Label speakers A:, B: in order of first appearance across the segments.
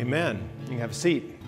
A: Amen. You can have a seat.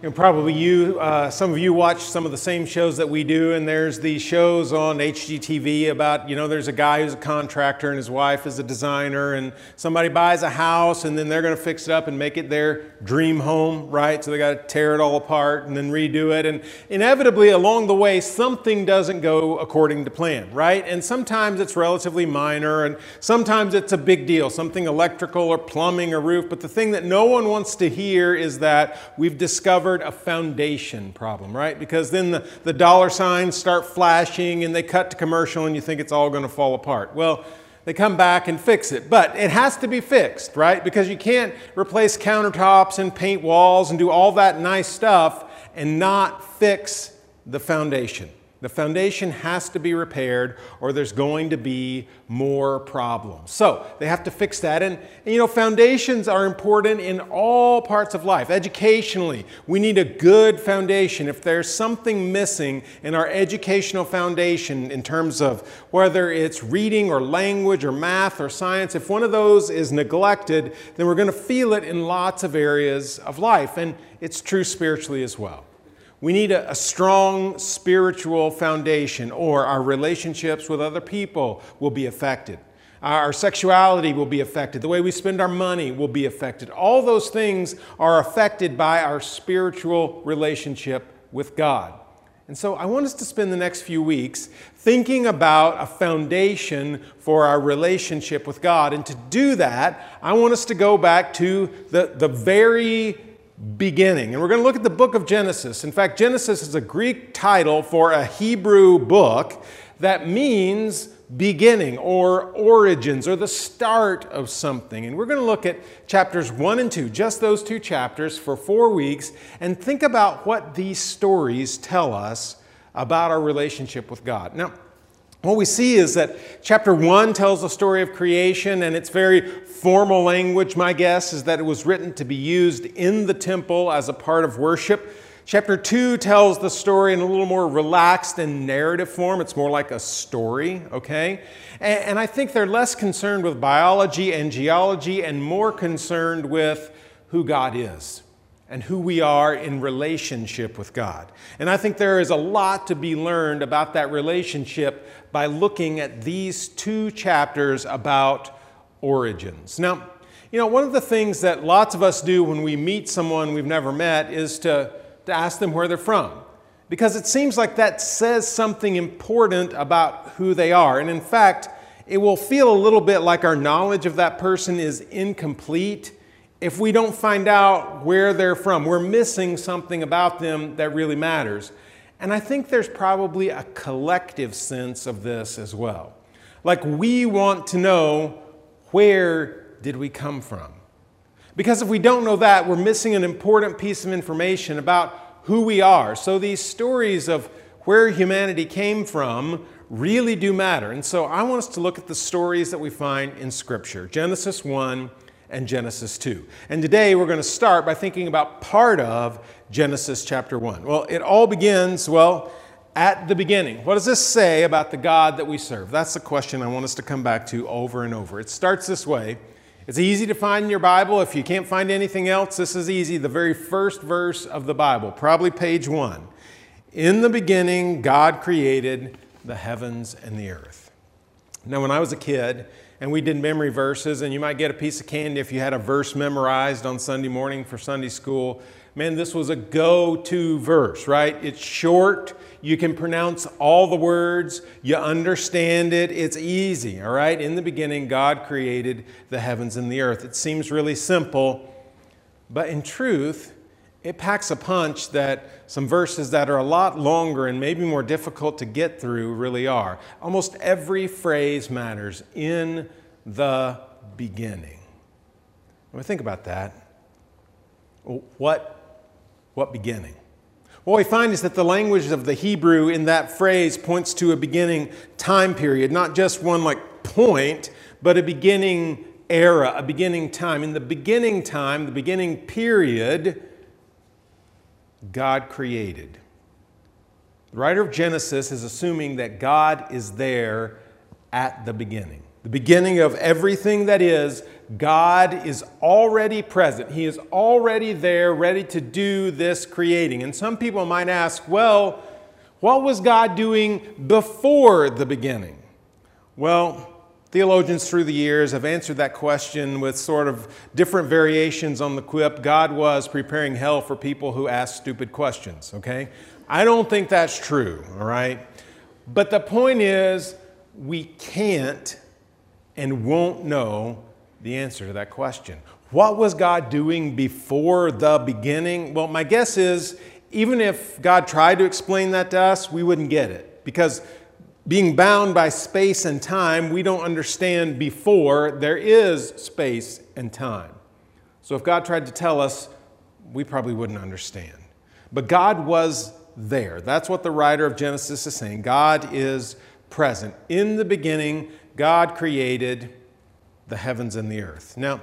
A: You know, probably you, uh, some of you watch some of the same shows that we do, and there's these shows on HGTV about, you know, there's a guy who's a contractor and his wife is a designer, and somebody buys a house and then they're going to fix it up and make it their dream home, right? So they got to tear it all apart and then redo it. And inevitably, along the way, something doesn't go according to plan, right? And sometimes it's relatively minor, and sometimes it's a big deal, something electrical or plumbing or roof. But the thing that no one wants to hear is that we've discovered a foundation problem, right? Because then the, the dollar signs start flashing and they cut to commercial and you think it's all going to fall apart. Well, they come back and fix it. But it has to be fixed, right? Because you can't replace countertops and paint walls and do all that nice stuff and not fix the foundation. The foundation has to be repaired or there's going to be more problems. So they have to fix that. And, and, you know, foundations are important in all parts of life. Educationally, we need a good foundation. If there's something missing in our educational foundation in terms of whether it's reading or language or math or science, if one of those is neglected, then we're going to feel it in lots of areas of life. And it's true spiritually as well. We need a, a, strong spiritual foundation, or our relationships with other people will be affected. Our sexuality will be affected. The way we spend our money will be affected. All those things are affected by our spiritual relationship with God. And so I want us to spend the next few weeks thinking about a foundation for our relationship with God. And to do that, I want us to go back to the, the very beginning. And we're going to look at the book of Genesis. In fact, Genesis is a Greek title for a Hebrew book that means beginning or origins or the start of something. And we're going to look at chapters 1 and 2, just those two chapters for four weeks, and think about what these stories tell us about our relationship with God. Now, what we see is that chapter 1 tells the story of creation, and it's very formal language. My guess is that it was written to be used in the temple as a part of worship. Chapter 2 tells the story in a little more relaxed and narrative form. It's more like a story, okay? And, and I think they're less concerned with biology and geology and more concerned with who God is and who we are in relationship with God. And I think there is a lot to be learned about that relationship by looking at these two chapters about origins. Now, you know, one of the things that lots of us do when we meet someone we've never met is to, to ask them where they're from. Because it seems like that says something important about who they are. And in fact, it will feel a little bit like our knowledge of that person is incomplete if we don't find out where they're from. We're missing something about them that really matters. And I think there's probably a collective sense of this as well. Like we want to know where did we come from? Because if we don't know that, we're missing an important piece of information about who we are. So these stories of where humanity came from really do matter. And so I want us to look at the stories that we find in Scripture Genesis 1 and Genesis 2. And today we're going to start by thinking about part of Genesis chapter 1. Well, it all begins, well, at the beginning. What does this say about the God that we serve? That's the question I want us to come back to over and over. It starts this way. It's easy to find in your Bible. If you can't find anything else, this is easy. The very first verse of the Bible, probably page one. In the beginning, God created the heavens and the earth. Now, when I was a kid, and we did memory verses, and you might get a piece of candy if you had a verse memorized on Sunday morning for Sunday school. Man, this was a go to verse, right? It's short. You can pronounce all the words. You understand it. It's easy, all right? In the beginning, God created the heavens and the earth. It seems really simple, but in truth, it packs a punch that some verses that are a lot longer and maybe more difficult to get through really are. Almost every phrase matters in the beginning. When think about that, what, what beginning? What we find is that the language of the Hebrew in that phrase points to a beginning time period, not just one like point, but a beginning era, a beginning time. In the beginning time, the beginning period, God created. The writer of Genesis is assuming that God is there at the beginning. The beginning of everything that is, God is already present. He is already there, ready to do this creating. And some people might ask, well, what was God doing before the beginning? Well, theologians through the years have answered that question with sort of different variations on the quip God was preparing hell for people who ask stupid questions, okay? I don't think that's true, all right? But the point is, we can't and won't know the answer to that question. What was God doing before the beginning? Well, my guess is even if God tried to explain that to us, we wouldn't get it. Because being bound by space and time, we don't understand before there is space and time. So if God tried to tell us, we probably wouldn't understand. But God was there. That's what the writer of Genesis is saying. God is present. In the beginning, God created the heavens and the earth. Now,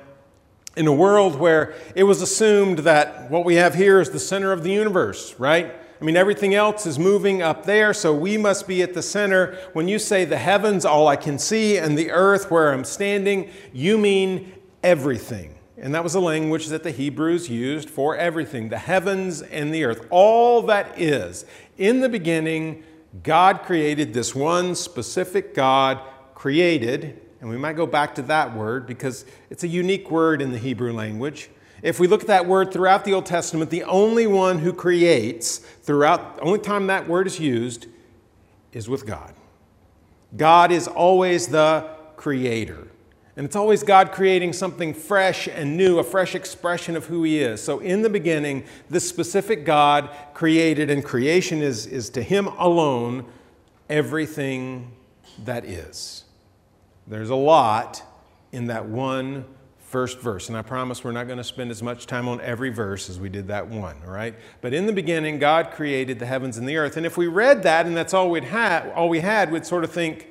A: in a world where it was assumed that what we have here is the center of the universe, right? I mean, everything else is moving up there, so we must be at the center. When you say the heavens, all I can see, and the earth where I'm standing, you mean everything. And that was the language that the Hebrews used for everything the heavens and the earth, all that is. In the beginning, God created this one specific God, created and we might go back to that word because it's a unique word in the Hebrew language. If we look at that word throughout the Old Testament, the only one who creates throughout, the only time that word is used is with God. God is always the creator. And it's always God creating something fresh and new, a fresh expression of who He is. So, in the beginning, this specific God created, and creation is, is to Him alone everything that is. There's a lot in that one first verse. And I promise we're not going to spend as much time on every verse as we did that one, all right? But in the beginning, God created the heavens and the earth. And if we read that and that's all, we'd ha- all we had, we'd sort of think,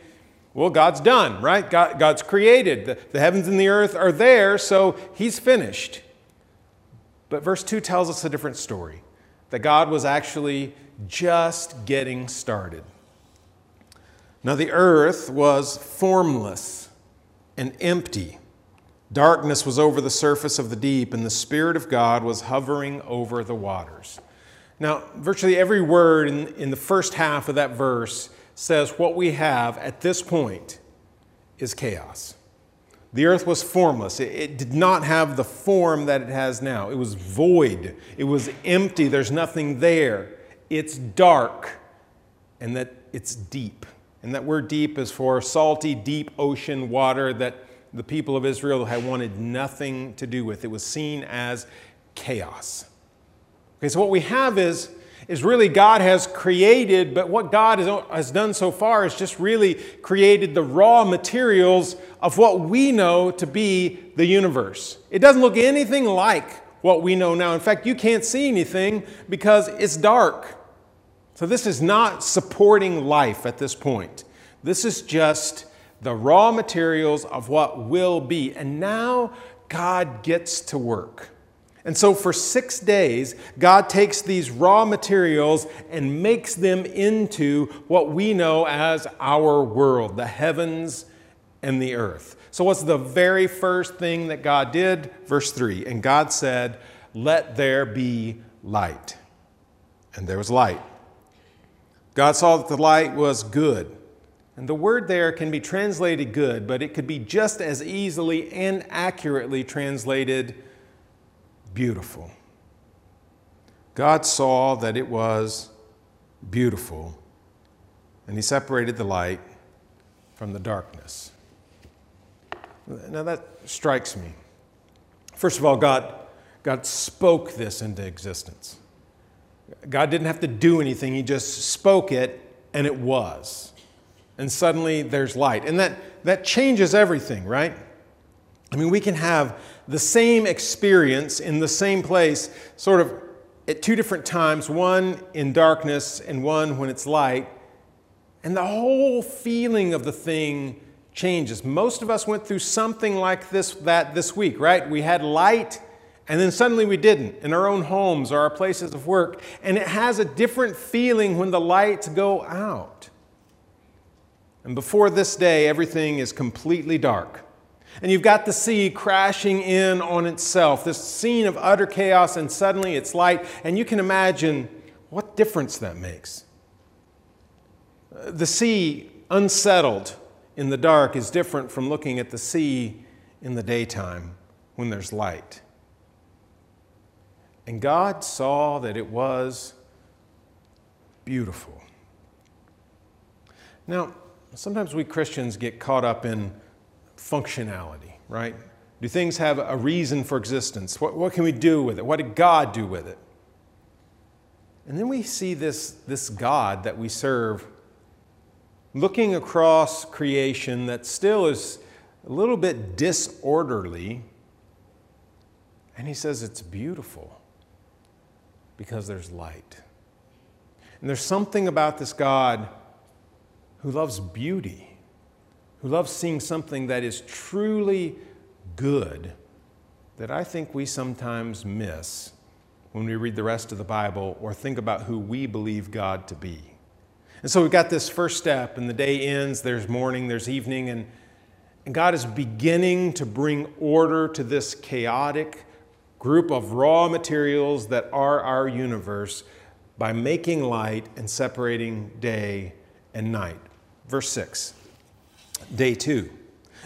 A: well, God's done, right? God, God's created. The, the heavens and the earth are there, so He's finished. But verse 2 tells us a different story that God was actually just getting started. Now the earth was formless and empty. Darkness was over the surface of the deep, and the Spirit of God was hovering over the waters. Now, virtually every word in, in the first half of that verse says what we have at this point is chaos. The earth was formless. It, it, did not have the form that it has now. It was void. It was empty. There's nothing there. It's dark and that it's deep. And that word deep is for salty, deep ocean water that the people of Israel had wanted nothing to do with. It was seen as chaos. Okay, so what we have is, is really God has created, but what God has, has done so far is just really created the raw materials of what we know to be the universe. It doesn't look anything like what we know now. In fact, you can't see anything because it's dark. So, this is not supporting life at this point. This is just the raw materials of what will be. And now God gets to work. And so, for six days, God takes these raw materials and makes them into what we know as our world, the heavens and the earth. So, what's the very first thing that God did? Verse 3 And God said, Let there be light. And there was light. God saw that the light was good. And the word there can be translated good, but it could be just as easily and accurately translated beautiful. God saw that it was beautiful, and He separated the light from the darkness. Now that strikes me. First of all, God, God spoke this into existence. God didn't have to do anything, He just spoke it, and it was. And suddenly there's light. And that, that changes everything, right? I mean, we can have the same experience in the same place, sort of at two different times one in darkness and one when it's light. And the whole feeling of the thing changes. Most of us went through something like this that this week, right? We had light and then suddenly we didn't in our own homes or our places of work. And it has a different feeling when the lights go out. And before this day, everything is completely dark. And you've got the sea crashing in on itself, this scene of utter chaos, and suddenly it's light. And you can imagine what difference that makes. The sea unsettled in the dark is different from looking at the sea in the daytime when there's light. And God saw that it was beautiful. Now, sometimes we Christians get caught up in functionality, right? Do things have a reason for existence? What, what can we do with it? What did God do with it? And then we see this, this God that we serve looking across creation that still is a little bit disorderly, and he says it's beautiful because there's light. And there's something about this God who loves beauty, who loves seeing something that is truly good that I think we sometimes miss when we read the rest of the Bible or think about who we believe God to be. And so we've got this first step, and the day ends, there's morning, there's evening, and, and God is beginning to bring order to this chaotic group of raw materials that are our universe by making light and separating day and night. Verse 6, day two.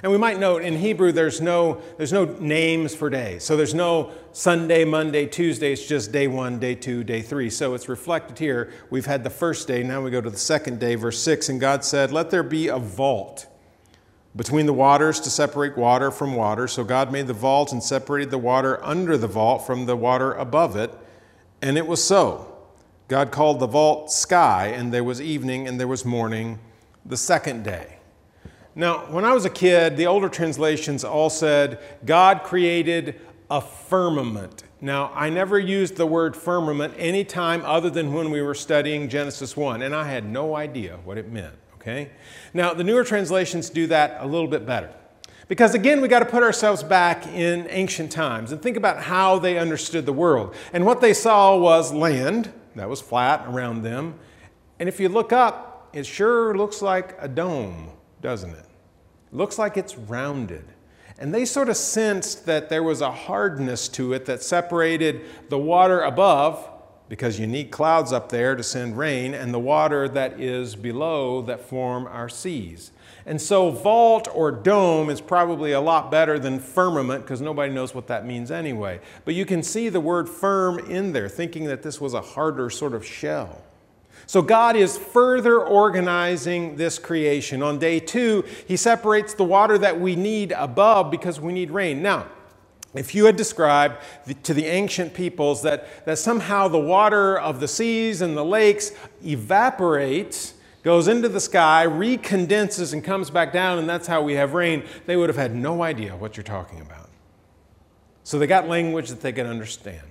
A: And we might note in Hebrew there's no, there's no names for days. So there's no Sunday, Monday, Tuesday. It's just day one, day two, day three. So it's reflected here. We've had the first day. Now we go to the second day, verse 6. And God said, Let there be a vault between the waters to separate water from water. So God made the vault and separated the water under the vault from the water above it. And it was so. God called the vault sky, and there was evening and there was morning the second day. Now, when I was a kid, the older translations all said God created a firmament. Now, I never used the word firmament any time other than when we were studying Genesis 1, and I had no idea what it meant okay? Now, the newer translations do that a little bit better. Because again, we got to put ourselves back in ancient times and think about how they understood the world. And what they saw was land that was flat around them. And if you look up, it sure looks like a dome, doesn't it? looks like it's rounded. And they sort of sensed that there was a hardness to it that separated the water above because you need clouds up there to send rain and the water that is below that form our seas. And so, vault or dome is probably a lot better than firmament because nobody knows what that means anyway. But you can see the word firm in there, thinking that this was a harder sort of shell. So, God is further organizing this creation. On day two, He separates the water that we need above because we need rain. Now, if you had described to the ancient peoples that, that somehow the water of the seas and the lakes evaporates, goes into the sky, recondenses, and comes back down, and that's how we have rain, they would have had no idea what you're talking about. So they got language that they could understand.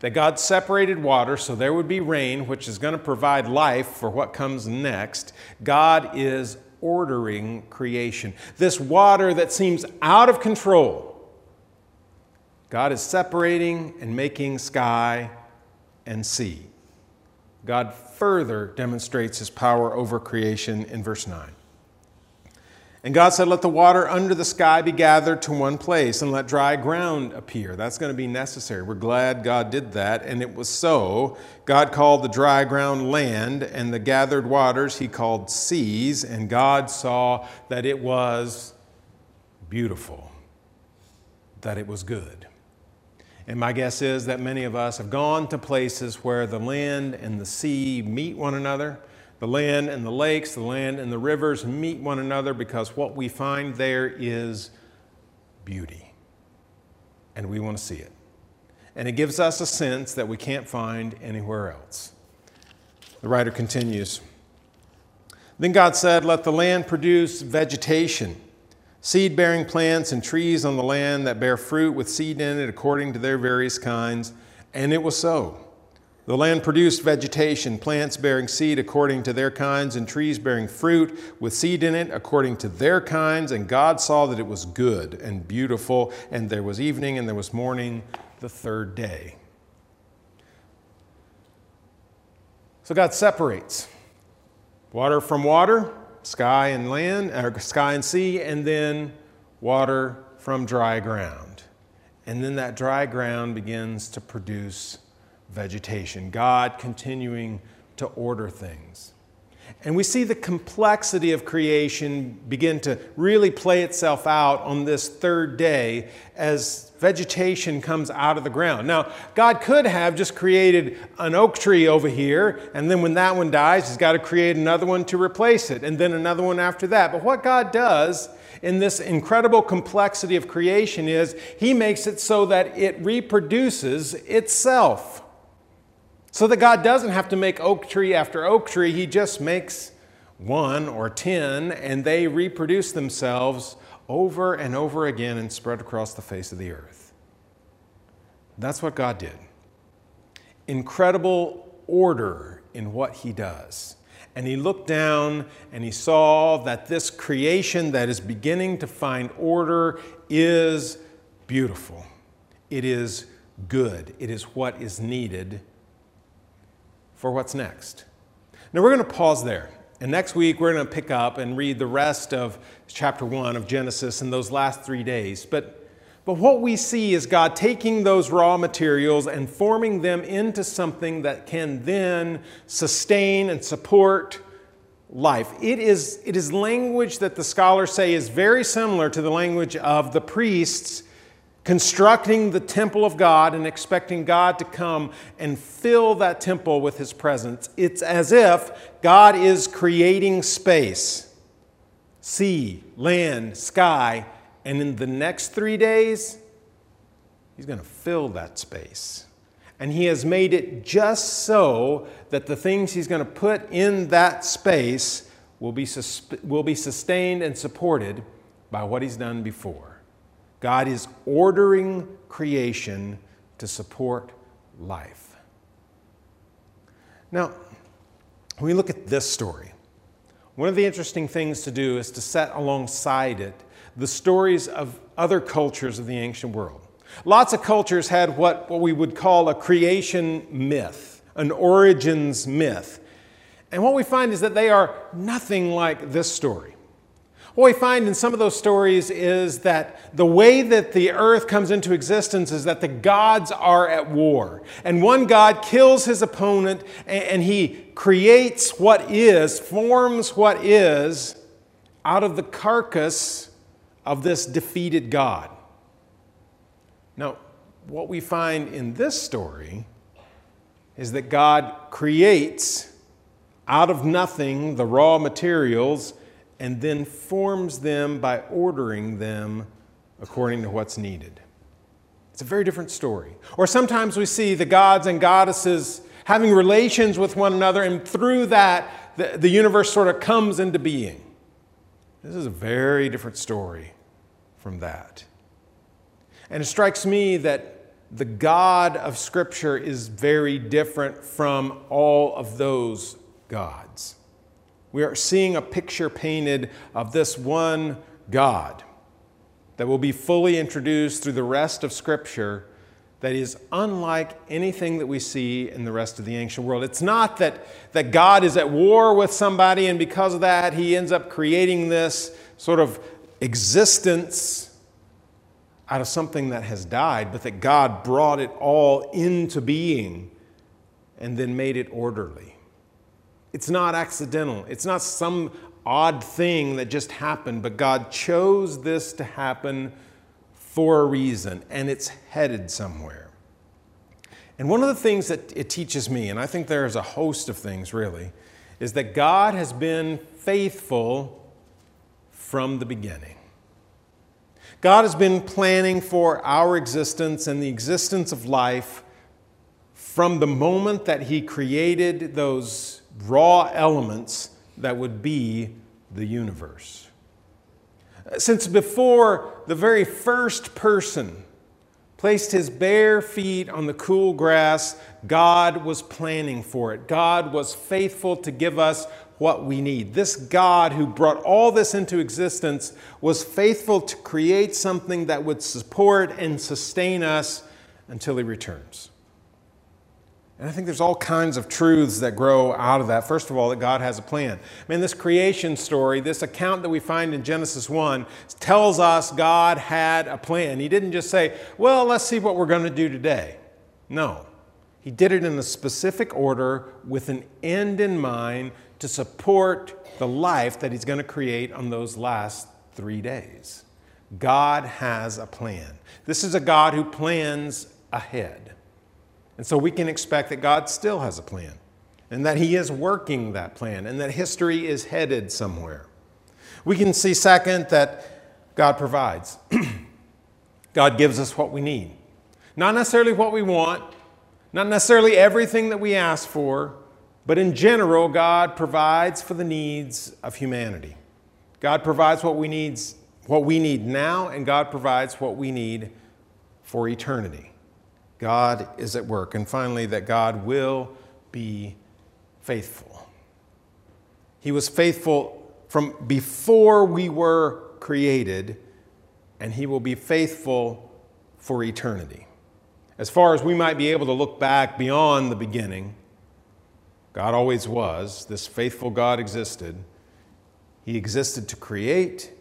A: That God separated water so there would be rain, which is going to provide life for what comes next. God is ordering creation. This water that seems out of control God is separating and making sky and sea. God further demonstrates his power over creation in verse 9. And God said, Let the water under the sky be gathered to one place, and let dry ground appear. That's going to be necessary. We're glad God did that, and it was so. God called the dry ground land, and the gathered waters he called seas, and God saw that it was beautiful, that it was good. And my guess is that many of us have gone to places where the land and the sea meet one another. The land and the lakes, the land and the rivers meet one another because what we find there is beauty. And we want to see it. And it gives us a sense that we can't find anywhere else. The writer continues Then God said, Let the land produce vegetation seed bearing plants and trees on the land that bear fruit with seed in it according to their various kinds. And it was so. The land produced vegetation, plants bearing seed according to their kinds, and trees bearing fruit with seed in it according to their kinds. And God saw that it was good and beautiful. And there was evening and there was morning the third day. So God separates water from water, sky and land, or sky and sea, and then water from dry ground. And then that dry ground begins to produce vegetation. God continuing to order things. And we see the complexity of creation begin to really play itself out on this third day as vegetation comes out of the ground. Now, God could have just created an oak tree over here, and then when that one dies, He's got to create another one to replace it, and then another one after that. But what God does in this incredible complexity of creation is He makes it so that it reproduces itself. So that God doesn't have to make oak tree after oak tree, He just makes one or ten, and they reproduce themselves over and over again and spread across the face of the earth. That's what God did. Incredible order in what He does. And he looked down and he saw that this creation that is beginning to find order is beautiful. It is good. It is what is needed for what's next. Now we're going to pause there. And next week we're going to pick up and read the rest of chapter 1 of Genesis in those last three days. But, but what we see is God taking those raw materials and forming them into something that can then sustain and support life. It is, it is language that the scholars say is very similar to the language of the priests constructing the temple of God and expecting God to come and fill that temple with his presence. It's as if God is creating space sea, land, sky, and in the next three days, he's going to fill that space. And he has made it just so that the things he's going to put in that space will be, will be sustained and supported by what he's done before. God is ordering creation to support life. Now, when we look at this story, one of the interesting things to do is to set alongside it the stories of other cultures of the ancient world. Lots of cultures had what, what we would call a creation myth, an origins myth. And what we find is that they are nothing like this story. What we find in some of those stories is that the way that the earth comes into existence is that the gods are at war. And one god kills his opponent and he creates what is, forms what is, out of the carcass of this defeated god. Now, what we find in this story is that God creates out of nothing the raw materials and then forms them by ordering them according to what's needed. It's a very different story. Or sometimes we see the gods and goddesses having relations with one another, and through that, the, the universe sort of comes into being. This is a very different story from that. And it strikes me that the God of Scripture is very different from all of those gods. We are seeing a picture painted of this one God that will be fully introduced through the rest of Scripture that is unlike anything that we see in the rest of the ancient world. It's not that, that God is at war with somebody and because of that he ends up creating this sort of existence out of something that has died, but that God brought it all into being and then made it orderly. It's not accidental. It's not some odd thing that just happened, but God chose this to happen for a reason, and it's headed somewhere. And one of the things that it teaches me, and I think there is a host of things really, is that God has been faithful from the beginning. God has been planning for our existence and the existence of life from the moment that He created those raw elements that would be the universe. Since before the very first person placed his bare feet on the cool grass, God was planning for it. God was faithful to give us what we need. This God who brought all this into existence was faithful to create something that would support and sustain us until he returns. And I think there's all kinds of truths that grow out of that. First of all, that God has a plan. I mean, this creation story, this account that we find in Genesis 1, tells us God had a plan. He didn't just say, well, let's see what we're going to do today. No. He did it in a specific order with an end in mind to support the life that He's going to create on those last three days. God has a plan. This is a God who plans ahead. And so we can expect that God still has a plan and that He is working that plan and that history is headed somewhere. We can see, second, that God provides. God gives us what we need. Not necessarily what we want, not necessarily everything that we ask for, but in general, God provides for the needs of humanity. God provides what we need, what we need now, and God provides what we need for eternity. God is at work. And finally, that God will be faithful. He was faithful from before we were created, and He will be faithful for eternity. As far as we might be able to look back beyond the beginning, God always was. This faithful God existed. He existed to create,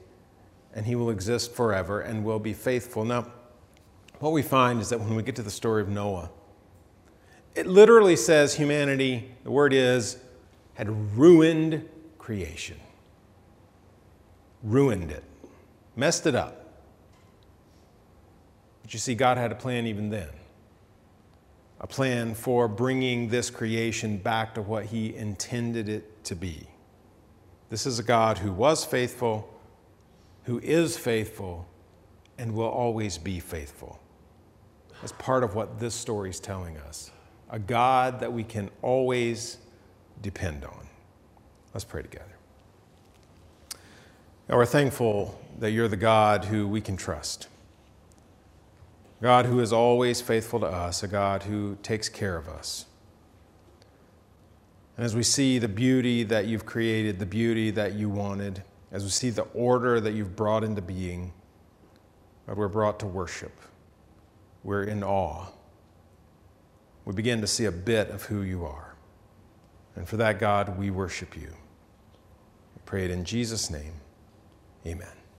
A: and He will exist forever and will be faithful. Now, what we find is that when we get to the story of Noah, it literally says humanity, the word is, had ruined creation. Ruined it, messed it up. But you see, God had a plan even then a plan for bringing this creation back to what He intended it to be. This is a God who was faithful, who is faithful, and will always be faithful. That's part of what this story is telling us a God that we can always depend on. Let's pray together. Now, we're thankful that you're the God who we can trust. God who is always faithful to us, a God who takes care of us. And as we see the beauty that you've created, the beauty that you wanted, as we see the order that you've brought into being, God, we're brought to worship we're in awe. We begin to see a bit of who you are. And for that, God, we worship you. We pray it in Jesus' name. Amen.